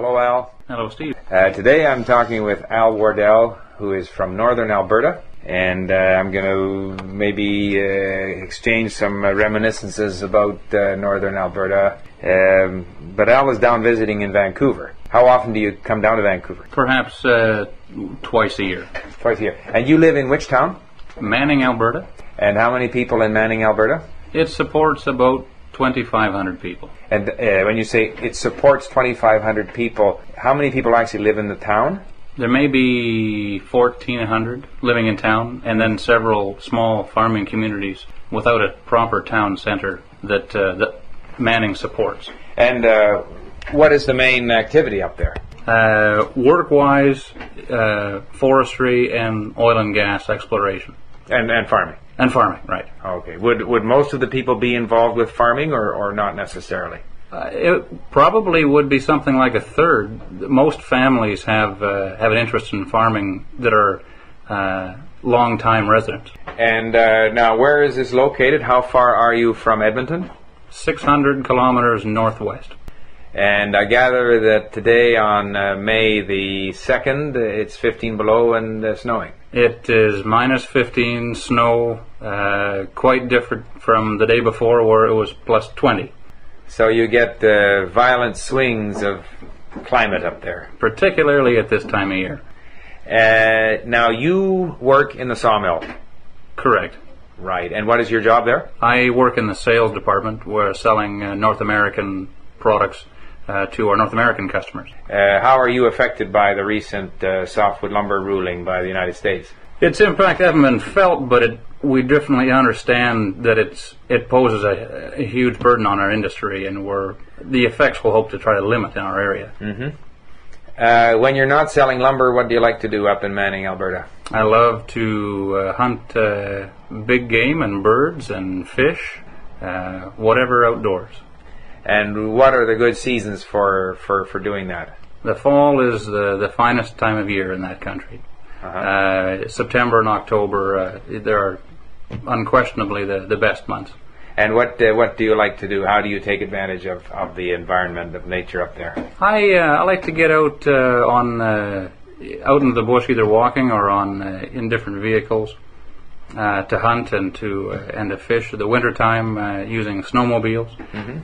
Hello, Al. Hello, Steve. Uh, today I'm talking with Al Wardale, who is from northern Alberta, and uh, I'm going to maybe uh, exchange some uh, reminiscences about uh, northern Alberta. Um, but Al is down visiting in Vancouver. How often do you come down to Vancouver? Perhaps uh, twice a year. Twice a year. And you live in which town? Manning, Alberta. And how many people in Manning, Alberta? It supports about 2,500 people. And uh, when you say it supports 2,500 people, how many people actually live in the town? There may be 1,400 living in town, and then several small farming communities without a proper town center that, uh, that Manning supports. And uh, what is the main activity up there? Uh, work-wise, uh, forestry and oil and gas exploration And, and farming. And farming. Right. Okay. Would would most of the people be involved with farming, or, or not necessarily? Uh, it probably would be something like a third. Most families have uh, have an interest in farming that are uh, long-time residents. And uh, now, where is this located? How far are you from Edmonton? 600 kilometers northwest. And I gather that today, on uh, May the second, it's 15 below and uh, snowing. It is minus 15, snow, uh, quite different from the day before where it was plus 20. So you get uh, violent swings of climate up there. particularly at this time of year. Uh, now you work in the sawmill, Correct. right? And what is your job there? I work in the sales department. We're selling uh, North American products uh, to our North American customers. Uh, how are you affected by the recent uh, softwood lumber ruling by the United States? Its impact hasn't been felt, but it, we definitely understand that it's it poses a, a huge burden on our industry, and we're the effects we'll hope to try to limit in our area. Uh, when you're not selling lumber, what do you like to do up in Manning, Alberta? I love to uh, hunt uh, big game and birds and fish, uh, whatever outdoors. And what are the good seasons for, for, for doing that? The fall is the, the finest time of year in that country. Uh-huh. Uh, September and October, uh, there are unquestionably the, the best months. And what uh, what do you like to do? How do you take advantage of, of the environment of nature up there? I uh, I like to get out uh, on uh, out into the bush, either walking or on uh, in different vehicles, uh, to hunt and to uh, and to fish. The wintertime, uh, using snowmobiles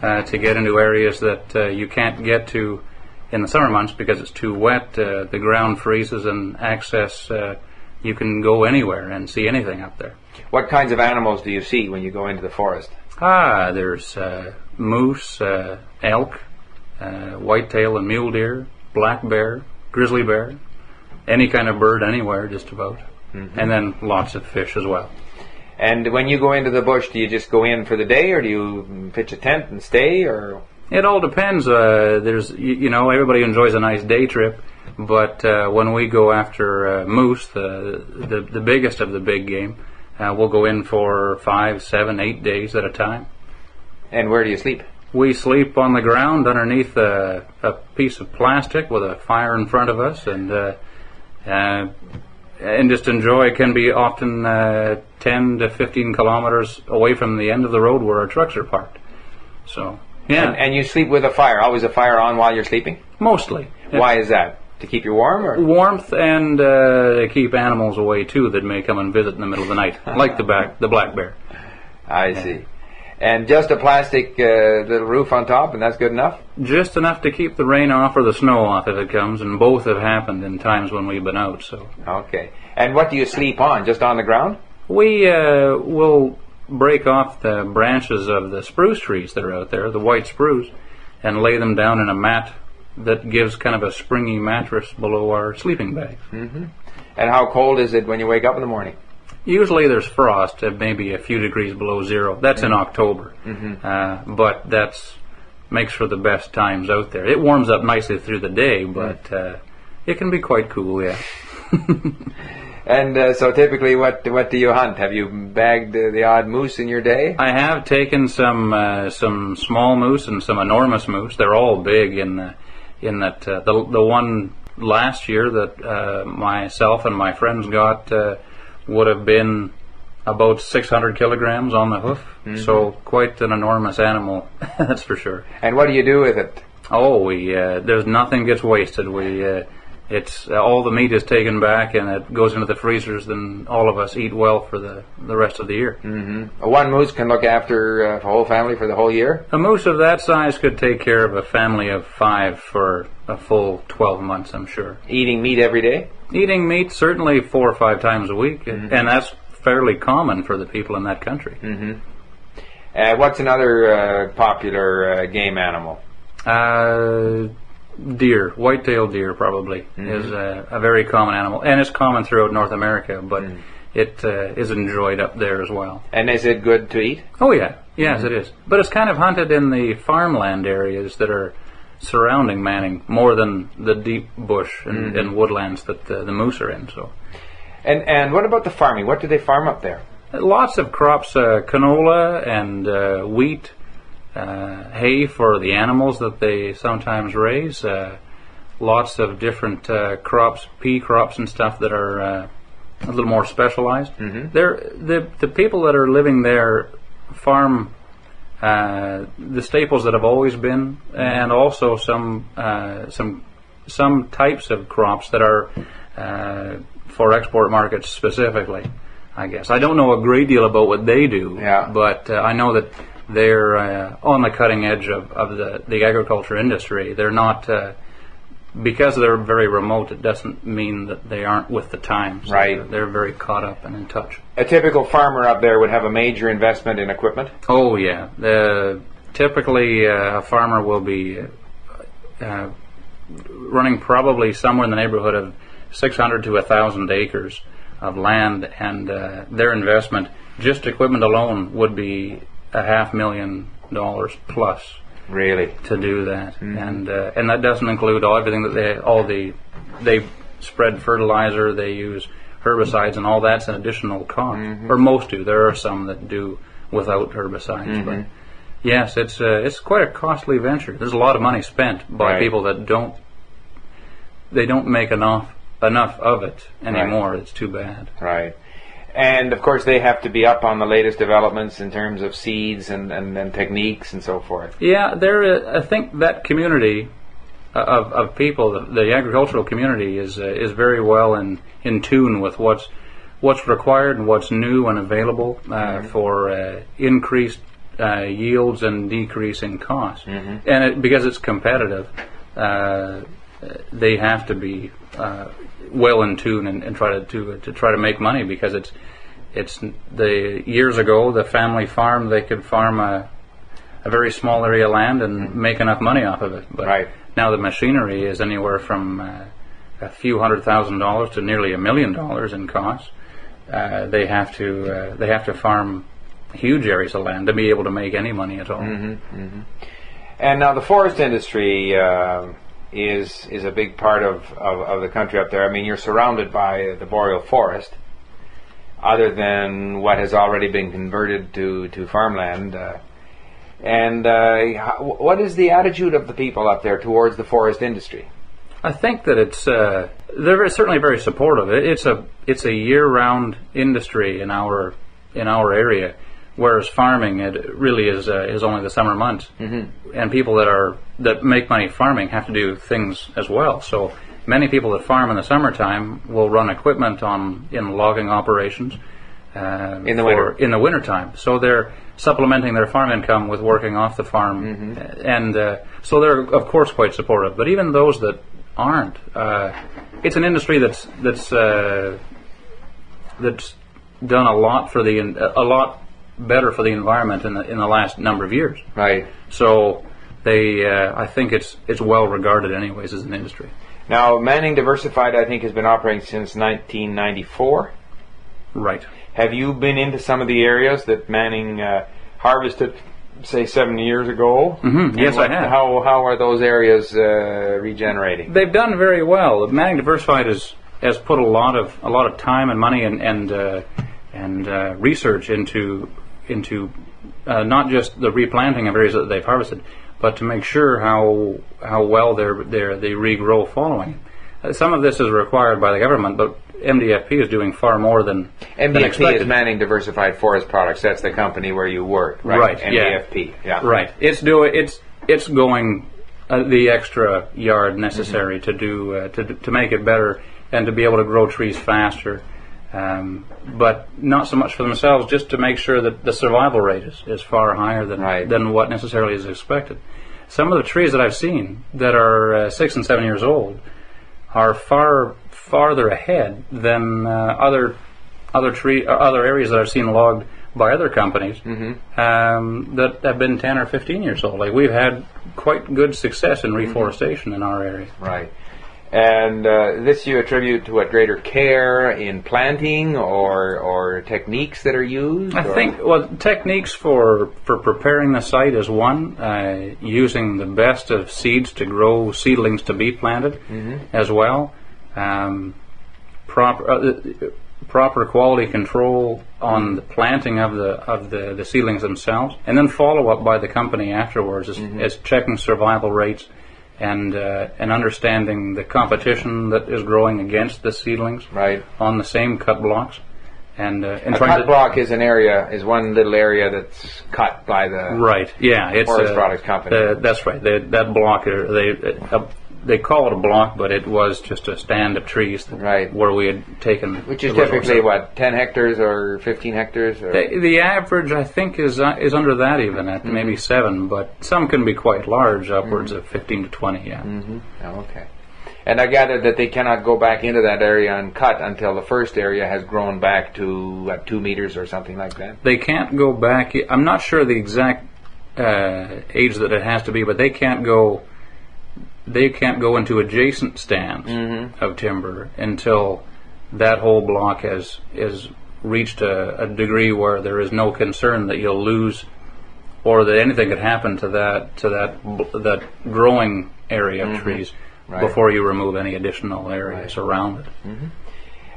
uh, to get into areas that uh, you can't get to in the summer months because it's too wet. Uh, the ground freezes and access. Uh, you can go anywhere and see anything up there. What kinds of animals do you see when you go into the forest? Ah, there's uh, moose, uh, elk, uh, whitetail and mule deer, black bear, grizzly bear, any kind of bird anywhere, just about. And then lots of fish as well. And when you go into the bush, do you just go in for the day, or do you pitch a tent and stay, or It all depends. Uh, there's, you, you know, everybody enjoys a nice day trip, but uh, when we go after uh, moose, the, the the biggest of the big game, uh, we'll go in for five, seven, eight days at a time. and where do you sleep? We sleep on the ground underneath a, a piece of plastic with a fire in front of us, and uh, uh, and just enjoy. Can be often uh, 10 to 15 kilometers away from the end of the road where our trucks are parked. So yeah, And, and you sleep with a fire. Always a fire on while you're sleeping. mostly Why is that? To keep you warm, or warmth and uh, to keep animals away too that may come and visit in the middle of the night, like the back the black bear. I see. And just a plastic uh, little roof on top, and that's good enough. Just enough to keep the rain off or the snow off if it comes, and both have happened in times when we've been out. So. Okay. And what do you sleep on? Just on the ground? We uh, will break off the branches of the spruce trees that are out there, the white spruce, and lay them down in a mat that gives kind of a springy mattress below our sleeping bags. Mm-hmm. And how cold is it when you wake up in the morning? Usually there's frost at maybe a few degrees below zero. That's in October, uh, but that's makes for the best times out there. It warms up nicely through the day, but uh, it can be quite cool. Yeah. And uh, so typically, what what do you hunt? Have you bagged the odd moose in your day? I have taken some uh, some small moose and some enormous moose. They're all big in the, in that uh, the the one last year that uh, myself and my friends got uh, would have been about 600 kilograms on the hoof. So quite an enormous animal, that's for sure. And what do you do with it? Oh, we uh, there's nothing gets wasted. We uh, it's uh, all the meat is taken back and it goes into the freezers. Then all of us eat well for the the rest of the year. One moose can look after uh, the whole family for the whole year. A moose of that size could take care of a family of five for a full 12 months, I'm sure. Eating meat every day. Eating meat certainly four or five times a week, and that's fairly common for the people in that country. Uh, what's another uh, popular uh, game animal? Uh, deer, white-tailed deer, probably is a, a very common animal, and it's common throughout North America, but it uh, is enjoyed up there as well. And is it good to eat? Oh yeah, yes it is. But it's kind of hunted in the farmland areas that are surrounding Manning more than the deep bush and, and woodlands that the, the moose are in. So And and what about the farming? What do they farm up there? lots of crops, uh, canola and uh, wheat, uh, hay for the animals that they sometimes raise. Uh, lots of different uh, crops, pea crops and stuff that are uh, a little more specialized. Mm-hmm. They're, the the people that are living there farm uh, the staples that have always been, and also some uh, some some types of crops that are uh, for export markets specifically. I guess I don't know a great deal about what they do, Yeah. but uh, I know that they're uh, on the cutting edge of, of the, the agriculture industry. They're not uh, because they're very remote. It doesn't mean that they aren't with the times. Right. They're, they're very caught up and in touch. A typical farmer up there would have a major investment in equipment. Oh yeah. The, typically, uh, a farmer will be uh, running probably somewhere in the neighborhood of 600 to 1,000 acres of land, and uh, their investment, just equipment alone, would be a half million dollars plus Really? to do that, and uh, and that doesn't include all everything that they all the they spread fertilizer, they use herbicides, and all that's an additional cost. Or most do. There are some that do without herbicides, but yes, it's uh, it's quite a costly venture. There's a lot of money spent by Right. people that don't they don't make enough enough of it anymore. It's too bad. Right. And of course, they have to be up on the latest developments in terms of seeds and, and, and techniques and so forth. Yeah, there. uh, I think that community uh, of, of people, the, the agricultural community, is uh, is very well in, in tune with what's what's required and what's new and available uh, for uh, increased uh, yields and decrease in costs. And it, because it's competitive, uh, they have to be uh, well in tune and, and try to, to to try to make money because it's it's the years ago the family farm they could farm a a very small area of land and make enough money off of it. But Right. now the machinery is anywhere from uh, a few hundred thousand dollars to nearly a million dollars in cost. Uh, they have to uh, they have to farm huge areas of land to be able to make any money at all. And now the forest industry uh, is is a big part of, of, of the country up there. I mean, you're surrounded by the boreal forest. Other than what has already been converted to to farmland, uh, and uh, what is the attitude of the people up there towards the forest industry? I think that it's uh, they're certainly very supportive. It's a it's a year round industry in our in our area, whereas farming it really is uh, is only the summer months. Mm-hmm. And people that are that make money farming have to do things as well. So many people that farm in the summertime will run equipment on in logging operations. Uh, In the for- winter. in the wintertime. So they're supplementing their farm income with working off the farm, and uh, so they're of course quite supportive. But even those that aren't, uh, it's an industry that's that's uh, that's done a lot for the a lot better for the environment in the in the last number of years. Right. So they, uh, I think it's it's well regarded anyways as an industry. Now, Manning Diversified, I think, has been operating since 1994. Right. Have you been into some of the areas that Manning uh, harvested, say, seven years ago? Mhm, yes, what- I have. How how are those areas uh, regenerating? They've done very well. Manning Diversified has has put a lot of a lot of time and money and and uh, and uh, research into into uh, not just the replanting of areas that they've harvested, but to make sure how how well they're, they're they regrow following. Uh, some of this is required by the government, but MDFP is doing far more than than MDFP expected. is Manning Diversified Forest Products. That's the company where you work, right? Right. MDFP. Yeah. Right. It's doing it's it's going uh, the extra yard necessary to do uh, to to make it better and to be able to grow trees faster. Um, but not so much for themselves, just to make sure that the survival rate is, is far higher than Right. than what necessarily is expected. Some of the trees that I've seen that are uh, six and seven years old are far farther ahead than uh, other other tree uh, other areas that I've seen logged by other companies um, that have been ten or fifteen years old. Like we've had quite good success in reforestation in our area. Right. And uh, this you attribute to what greater care in planting or or techniques that are used? I or- think well techniques for for preparing the site is one uh, using the best of seeds to grow seedlings to be planted as well. Um, proper uh, proper quality control on the planting of the of the, the seedlings themselves, and then follow up by the company afterwards as, as checking survival rates and uh, and understanding the competition that is growing against the seedlings Right. on the same cut blocks. And, uh, and A cut block is an area is one little area that's cut by the Right. Yeah. It's Forest uh, Products Company. the- that's right. They, that block. uh, They uh, they call it a block, but it was just a stand of trees. that- Right. Where we had taken. which is typically what ten hectares or fifteen hectares. Or, The, the average, I think, is uh, is under that even at Mm-hmm. maybe seven, but some can be quite large, upwards of fifteen to twenty. Yeah. Oh, okay. And I gather that they cannot go back into that area and cut until the first area has grown back to what, two meters or something like that. They can't go back. I'm not sure the exact uh, age that it has to be, but they can't go. They can't go into adjacent stands mm-hmm. of timber until that whole block has is reached a, a degree where there is no concern that you'll lose, or that anything could happen to that to that that growing area of mm-hmm. trees Right. before you remove any additional areas around it. Mm-hmm.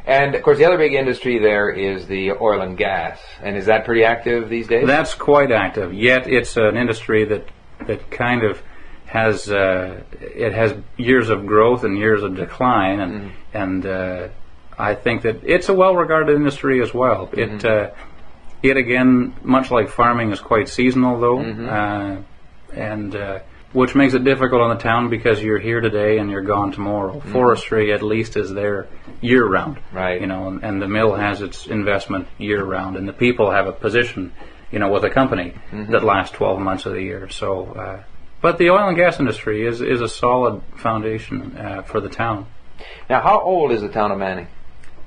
And of course, the other big industry there is the oil and gas. And is that pretty active these days? That's quite active. Yet it's an industry that that kind of has uh, it has years of growth and years of decline, and and uh, I think that it's a well-regarded industry as well. It uh, it again, much like farming, is quite seasonal though, uh, and uh, which makes it difficult on the town because you're here today and you're gone tomorrow. Forestry, at least, is there year round, Right. You know, and, and the mill has its investment year round, and the people have a position, you know, with a company that lasts 12 months of the year. So, uh, but the oil and gas industry is is a solid foundation uh, for the town. now, how old is the town of Manning?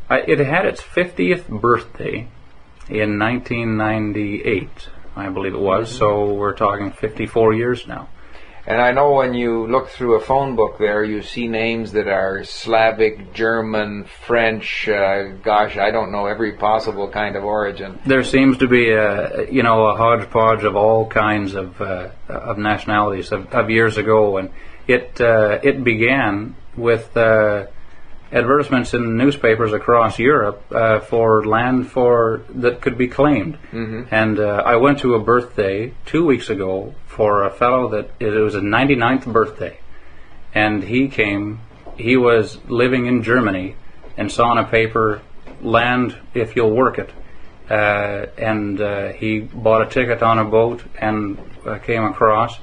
I, it had its 50th birthday in 1998, I believe it was. So we're talking 54 years now. And I know when you look through a phone book there, you see names that are Slavic, German, French, uh, gosh, I don't know, every possible kind of origin. There seems to be a you know a hodgepodge of all kinds of uh, of nationalities of, of years ago, and it uh, it began with uh, advertisements in newspapers across Europe uh, for land for that could be claimed. Mm-hmm. And uh, I went to a birthday two weeks ago for a fellow that it was his 99th birthday, and he came. He was living in Germany and saw in a paper land if you'll work it. Uh, and uh, he bought a ticket on a boat and uh, came across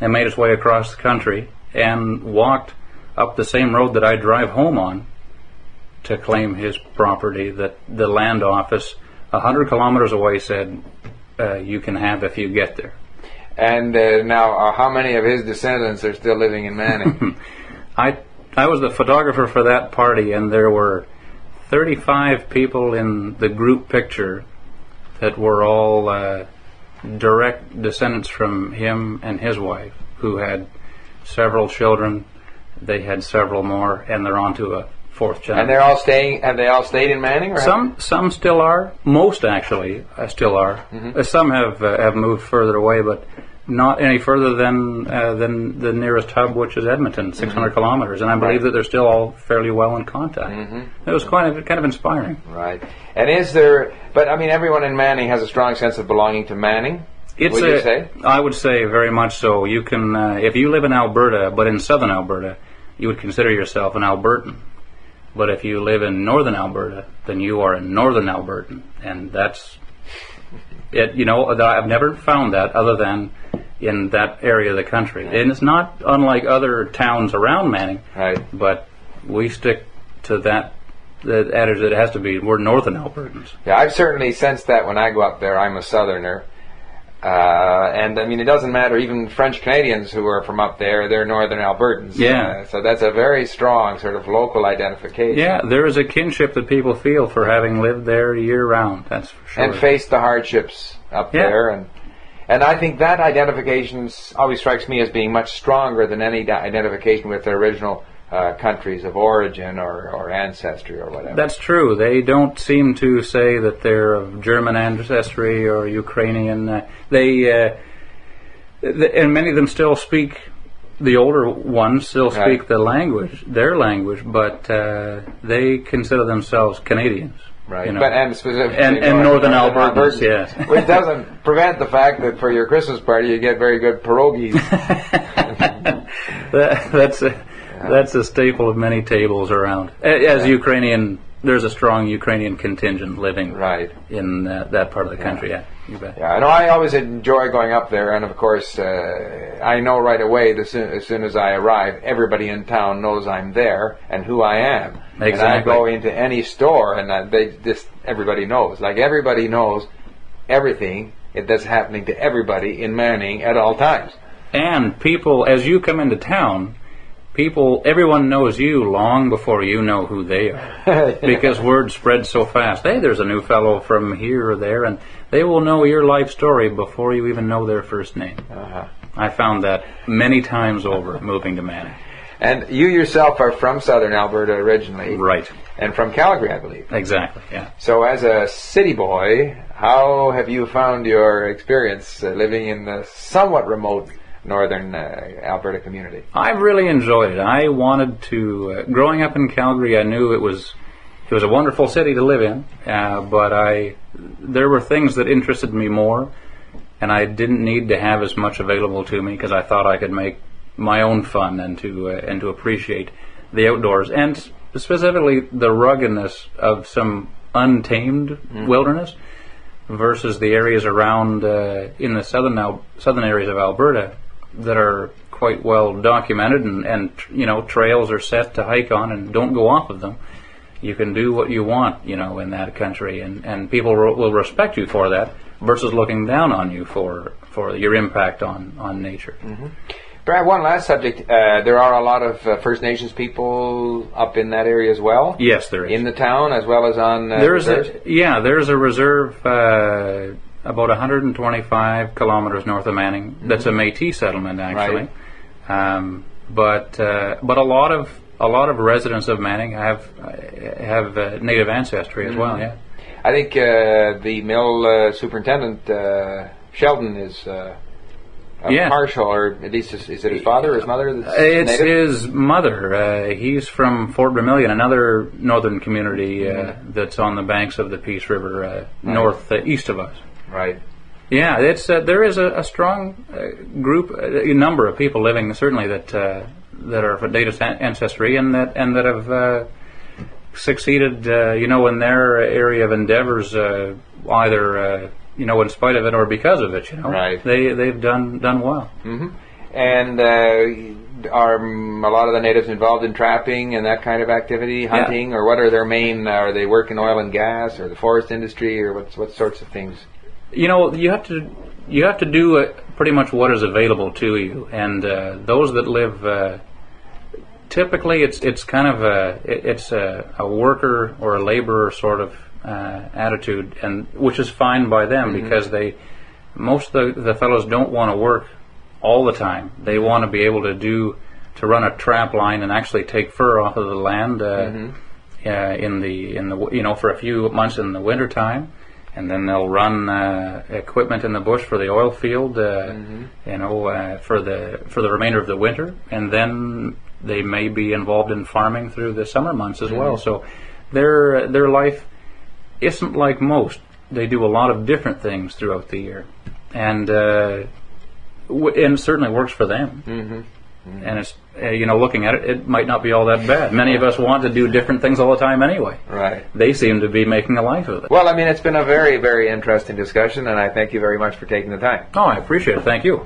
and made his way across the country and walked up the same road that I drive home on to claim his property that the land office a hundred kilometers away said uh, you can have if you get there. And uh, now, uh, how many of his descendants are still living in Manning? I I was the photographer for that party, and there were 35 people in the group picture that were all uh, direct descendants from him and his wife, who had several children. They had several more, and they're on to a fourth generation. and they're all staying. Have they all stayed in Manning? Some some still are. Most actually uh, still are. Uh, some have uh, have moved further away, but not any further than uh, than the nearest hub, which is Edmonton, 600 kilometers. And I believe Right. that they're still all fairly well in contact. It was quite kind of inspiring. Right. And is there? But I mean, everyone in Manning has a strong sense of belonging to Manning. It's Would a, you say? I would say very much so. You can, uh, if you live in Alberta, but in southern Alberta, you would consider yourself an Albertan. But if you live in northern Alberta, then you are a northern Albertan, and that's it. You know, I've never found that other than in that area of the country. And it's not unlike other towns around Manning, Right. but we stick to that. The adage that it has to be we're northern Albertans. Yeah, I've certainly sensed that when I go up there. I'm a southerner. Uh, and I mean, it doesn't matter. Even French Canadians who are from up there, they're northern Albertans. Yeah. Uh, so that's a very strong sort of local identification. Yeah, there is a kinship that people feel for having lived there year round. That's for sure. And faced the hardships up Yeah. there, and and I think that identification always strikes me as being much stronger than any identification with their original uh, countries of origin or, or ancestry or whatever. That's true. They don't seem to say that they're of German ancestry or Ukrainian. Uh, they, uh, th- and many of them still speak. The older ones still speak Right. the language, their language, but uh, they consider themselves Canadians. Right, you know. but and specifically And- and Northern Albertans, yes. which doesn't prevent the fact that for your Christmas party you get very good pierogies. That, that's a that's a staple of many tables around. As Yeah. Ukrainian, there's a strong Ukrainian contingent living right. in uh, that part of the country. Yeah, you bet. Yeah, I know. I always enjoy going up there, and of course, uh, I know right away the soon, as soon as I arrive, everybody in town knows I'm there and who I am. Exactly. And I go into any store, and uh, they just everybody knows. Like everybody knows everything that's happening to everybody in Manning at all times. And people, as you come into town, people, everyone knows you long before you know who they are. because word spreads so fast. Hey, there's a new fellow from here or there, and they will know your life story before you even know their first name. Uh-huh. I found that many times over moving to Manning. And you yourself are from Southern Alberta originally, Right. and from Calgary, I believe. Exactly. Yeah. So, as a city boy, how have you found your experience uh, living in the somewhat remote northern uh, Alberta community? I've really enjoyed it. I wanted to. Uh, growing up in Calgary, I knew it was it was a wonderful city to live in, uh, but I there were things that interested me more, and I didn't need to have as much available to me because I thought I could make my own fun and to uh, and to appreciate the outdoors and specifically the ruggedness of some untamed wilderness versus the areas around uh, in the southern Al- southern areas of Alberta that are quite well documented and, and you know trails are set to hike on and don't go off of them. You can do what you want, you know, in that country, and, and people ro- will respect you for that versus looking down on you for for your impact on on nature. Brad, one last subject. Uh, there are a lot of uh, First Nations people up in that area as well, Yes, there is. in the town as well as on. Uh, There's reserves? a, yeah, there's a reserve uh, about 125 kilometers north of Manning. That's a Métis settlement, actually. Um, but uh, but a lot of a lot of residents of Manning have have uh, native ancestry as well. Yeah. I think uh, the mill uh, superintendent uh, Sheldon is uh, a Yeah. partial, or at least is, is it his father or his mother? It's native? his mother. Uh, he's from Fort Vermilion, another northern community uh, that's on the banks of the Peace River, uh, north uh, east of us. Right. Yeah, it's uh, there is a, a strong uh, group, uh, a number of people living certainly that uh, that are of native ancestry and that and that have uh, succeeded, uh, you know, in their area of endeavors, uh, either uh, you know in spite of it or because of it. You know, Right. They they've done done well. Mm-hmm. And uh, are a lot of the natives involved in trapping and that kind of activity, hunting, or what are their main? Are they work in oil and gas, or the forest industry, or what what sorts of things? You know you have to you have to do uh, pretty much what is available to you. And uh, those that live uh, typically it's it's kind of a it- it's a, a worker or a laborer sort of uh, attitude and which is fine by them because they most of the, the fellows don't want to work all the time. They want to be able to do to run a trap line and actually take fur off of the land uh, uh, in the in the you know for a few months in the winter time and then they'll run uh, equipment in the bush for the oil field, uh, you know, uh, for the for the remainder of the winter, and then they may be involved in farming through the summer months as well. So their their life isn't like most. They do a lot of different things throughout the year, and uh, w- and certainly works for them. Mm-hmm. And it's uh, you know looking at it, it might not be all that bad. Many of us want to do different things all the time anyway. Right. They seem to be making a life of it. Well, I mean, it's been a very, very interesting discussion, and I thank you very much for taking the time. Oh, I appreciate it. Thank you.